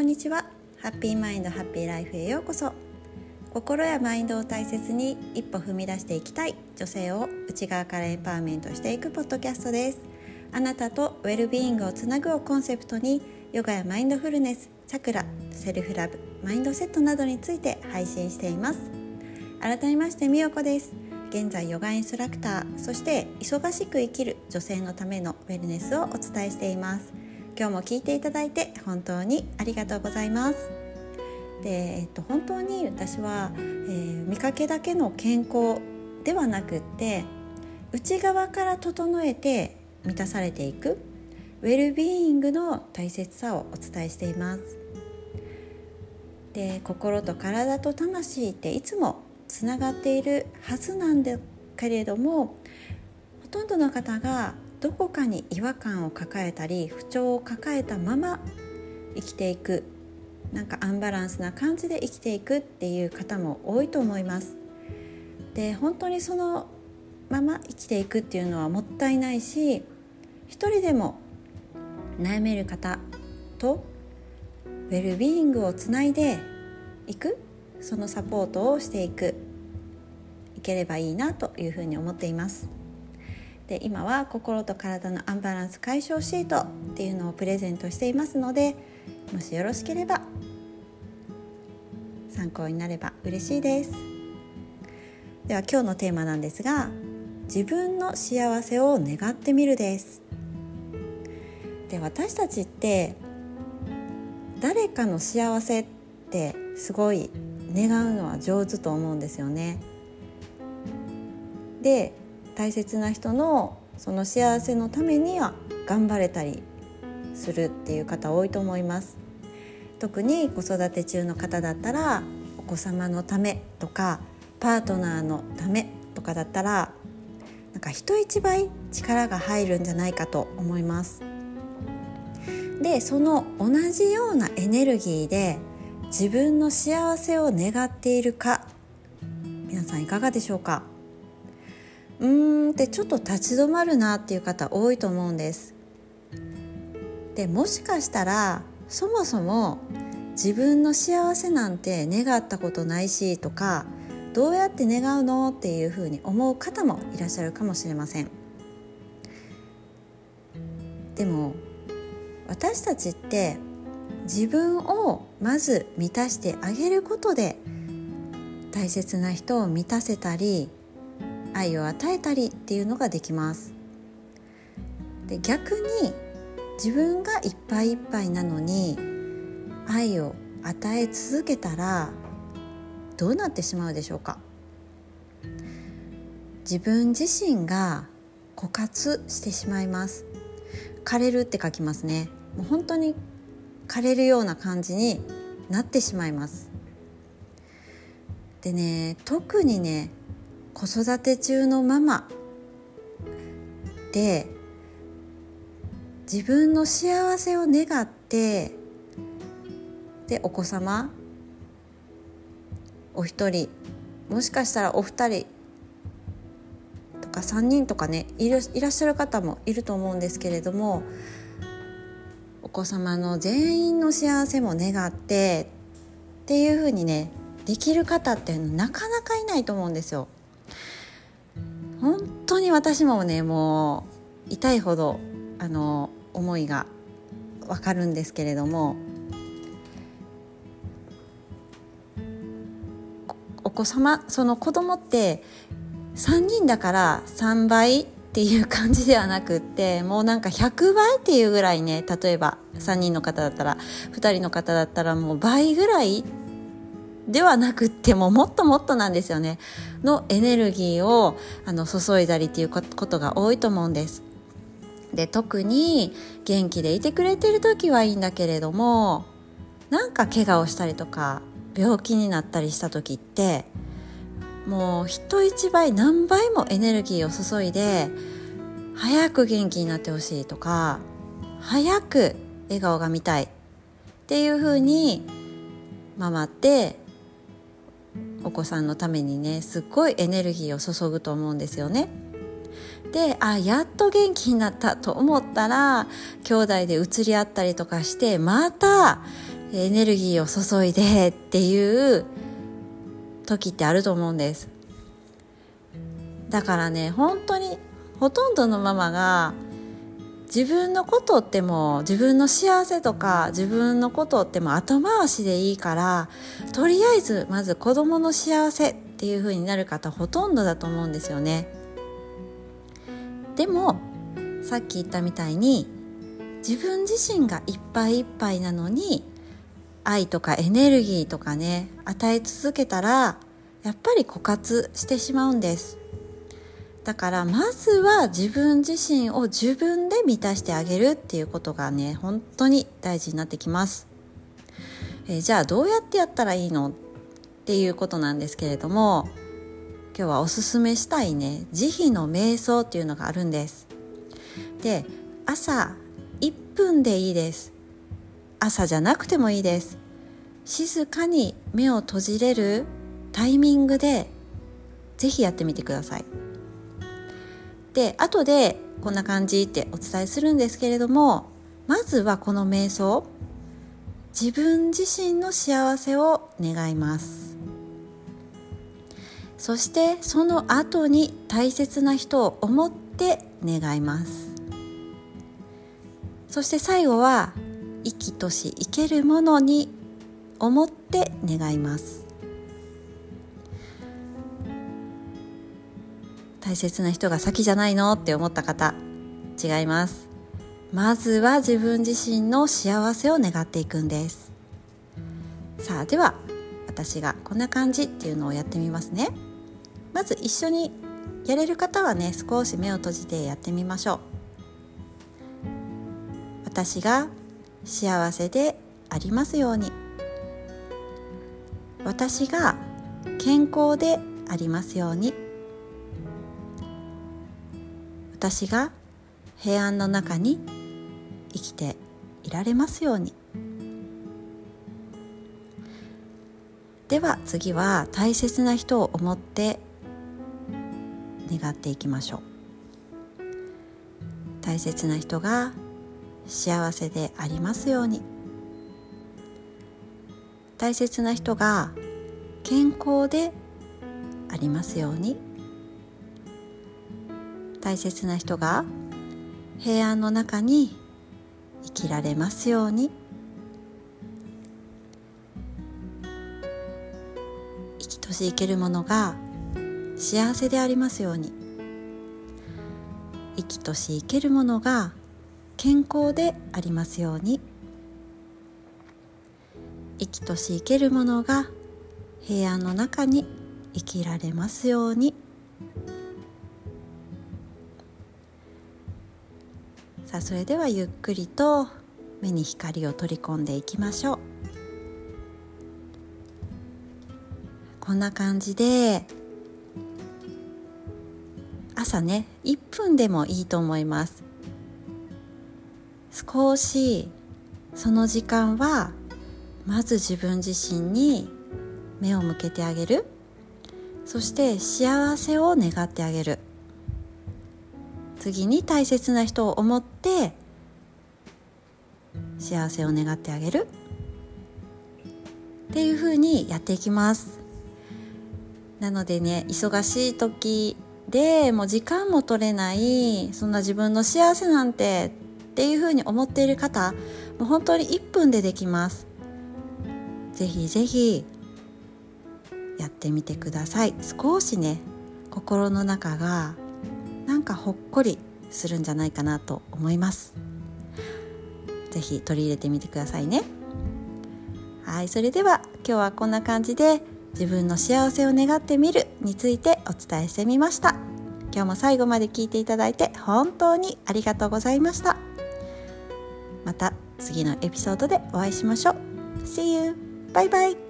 こんにちは。 Happy Mind Happy Life へようこそ。心やマインドを大切に一歩踏み出していきたい。女性を内側からエンパワーメントしていくポッドキャストです。あなたとウェルビーイングをつなぐをコンセプトにヨガやマインドフルネスチャクラセルフラブマインドセットなどについて配信しています。改めましてみよこです。現在ヨガインストラクターそして忙しく生きる女性のためのウェルネスをお伝えしています。今日も聞いていただいて本当にありがとうございます。で、えっと、本当に私は、えー、見かけだけの健康ではなくって内側から整えて満たされていくウェルビーイングの大切さをお伝えしています。で心と体と魂っていつもつながっているはずなんだけれどもほとんどの方がどこかに違和感を抱えたり不調を抱えたまま生きていくなんかアンバランスな感じで生きていくっていう方も多いと思います。で本当にそのまま生きていくっていうのはもったいないし一人でも悩める方とウェルビーイングをつないでいくそのサポートをしていくいければいいなというふうに思っていますで今は心と体のアンバランス解消シートっていうのをプレゼントしていますのでもしよろしければ参考になれば嬉しいですでは今日のテーマなんですが自分の幸せを願ってみるですで私たちって誰かの幸せってすごい願うのは上手と思うんですよね。で大切な人のその幸せのためには頑張れたりするっていう方多いと思います。特に子育て中の方だったらお子様のためとかパートナーのためとかだったらなんか人一倍力が入るんじゃないかと思います。でその同じようなエネルギーで自分の幸せを願っているか皆さんいかがでしょうか？うーんってちょっと立ち止まるなっていう方多いと思うんです。でもしかしたらそもそも自分の幸せなんて願ったことないしとかどうやって願うのっていうふうに思う方もいらっしゃるかもしれません。でも私たちって自分をまず満たしてあげることで大切な人を満たせたり愛を与えたりっていうのができます。で逆に自分がいっぱいいっぱいなのに愛を与え続けたらどうなってしまうでしょうか？自分自身が枯渇してしまいます。枯れるって書きますね。もう本当に枯れるような感じになってしまいます。でね特にね子育て中のママ。で自分の幸せを願ってでお子様。お一人。もしかしたらお二人。とか3人とかねいらっしゃる方もいると思うんですけれどもお子様の全員の幸せも願ってっていう風にねできる方っていうのなかなかいないと思うんですよ。本当に私もねもう痛いほどあの思いがわかるんですけれどもお子様その子供って3人だから3倍っていう感じではなくってもうなんか100倍っていうぐらいね例えば3人の方だったら2人の方だったらもう倍ぐらいではなくってももっともっとなんですよねのエネルギーをあの注いだりっていうことが多いと思うんです。で特に元気でいてくれてる時はいいんだけれどもなんか怪我をしたりとか病気になったりした時ってもう人一倍何倍もエネルギーを注いで早く元気になってほしいとか早く笑顔が見たいっていう風にママってお子さんのためにねすっごいエネルギーを注ぐと思うんですよね。であやっと元気になったと思ったら兄弟で移り合ったりとかしてまたエネルギーを注いでっていう時ってあると思うんですだからね本当にほとんどのママが自分のことっても自分の幸せとか自分のことっても後回しでいいからとりあえずまず子供の幸せっていう風になる方ほとんどだと思うんですよね。でもさっき言ったみたいに自分自身がいっぱいいっぱいなのに愛とかエネルギーとかね与え続けたらやっぱり枯渇してしまうんです。だからまずは自分自身を自分で満たしてあげるっていうことがね本当に大事になってきます、えー、じゃあどうやってやったらいいのっていうことなんですけれども今日はおすすめしたいね慈悲の瞑想っていうのがあるんです。で朝1分でいいです。朝じゃなくてもいいです。静かに目を閉じれるタイミングでぜひやってみてください。で後でこんな感じってお伝えするんですけれどもまずはこの瞑想。自分自身の幸せを願います。そしてその後に大切な人を思って願います。そして最後は生きとし生けるものに思って願います。大切な人が先じゃないのって思った方違います。まずは自分自身の幸せを願っていくんです。さあでは私がこんな感じっていうのをやってみますね。まず一緒にやれる方はね少し目を閉じてやってみましょう。私が幸せでありますように。私が健康でありますように。私が平安の中に生きていられますように。では次は大切な人を思って願っていきましょう。大切な人が幸せでありますように。大切な人が健康でありますように。大切な人が平安の中に生きられますように。生きとし生けるものが幸せでありますように。生きとし生けるものが健康でありますように。生きとし生けるものが平安の中に生きられますように。さあそれではゆっくりと目に光を取り込んでいきましょう。こんな感じで朝ね1分でもいいと思います。少しその時間はまず自分自身に目を向けてあげる。そして幸せを願ってあげる。次に大切な人を思って幸せを願ってあげる。っていうふうにやっていきます。なのでね忙しい時でもう時間も取れないそんな自分の幸せなんてっていうふうに思っている方もう本当に1分でできます。ぜひぜひやってみてください。少しね心の中がなんかほっこりするんじゃないかなと思います。是非取り入れてみてくださいね。はいそれでは今日はこんな感じで自分の幸せを願ってみるについてお伝えしてみました。今日も最後まで聞いていただいて本当にありがとうございました。また次のエピソードでお会いしましょう。See you! バイバイ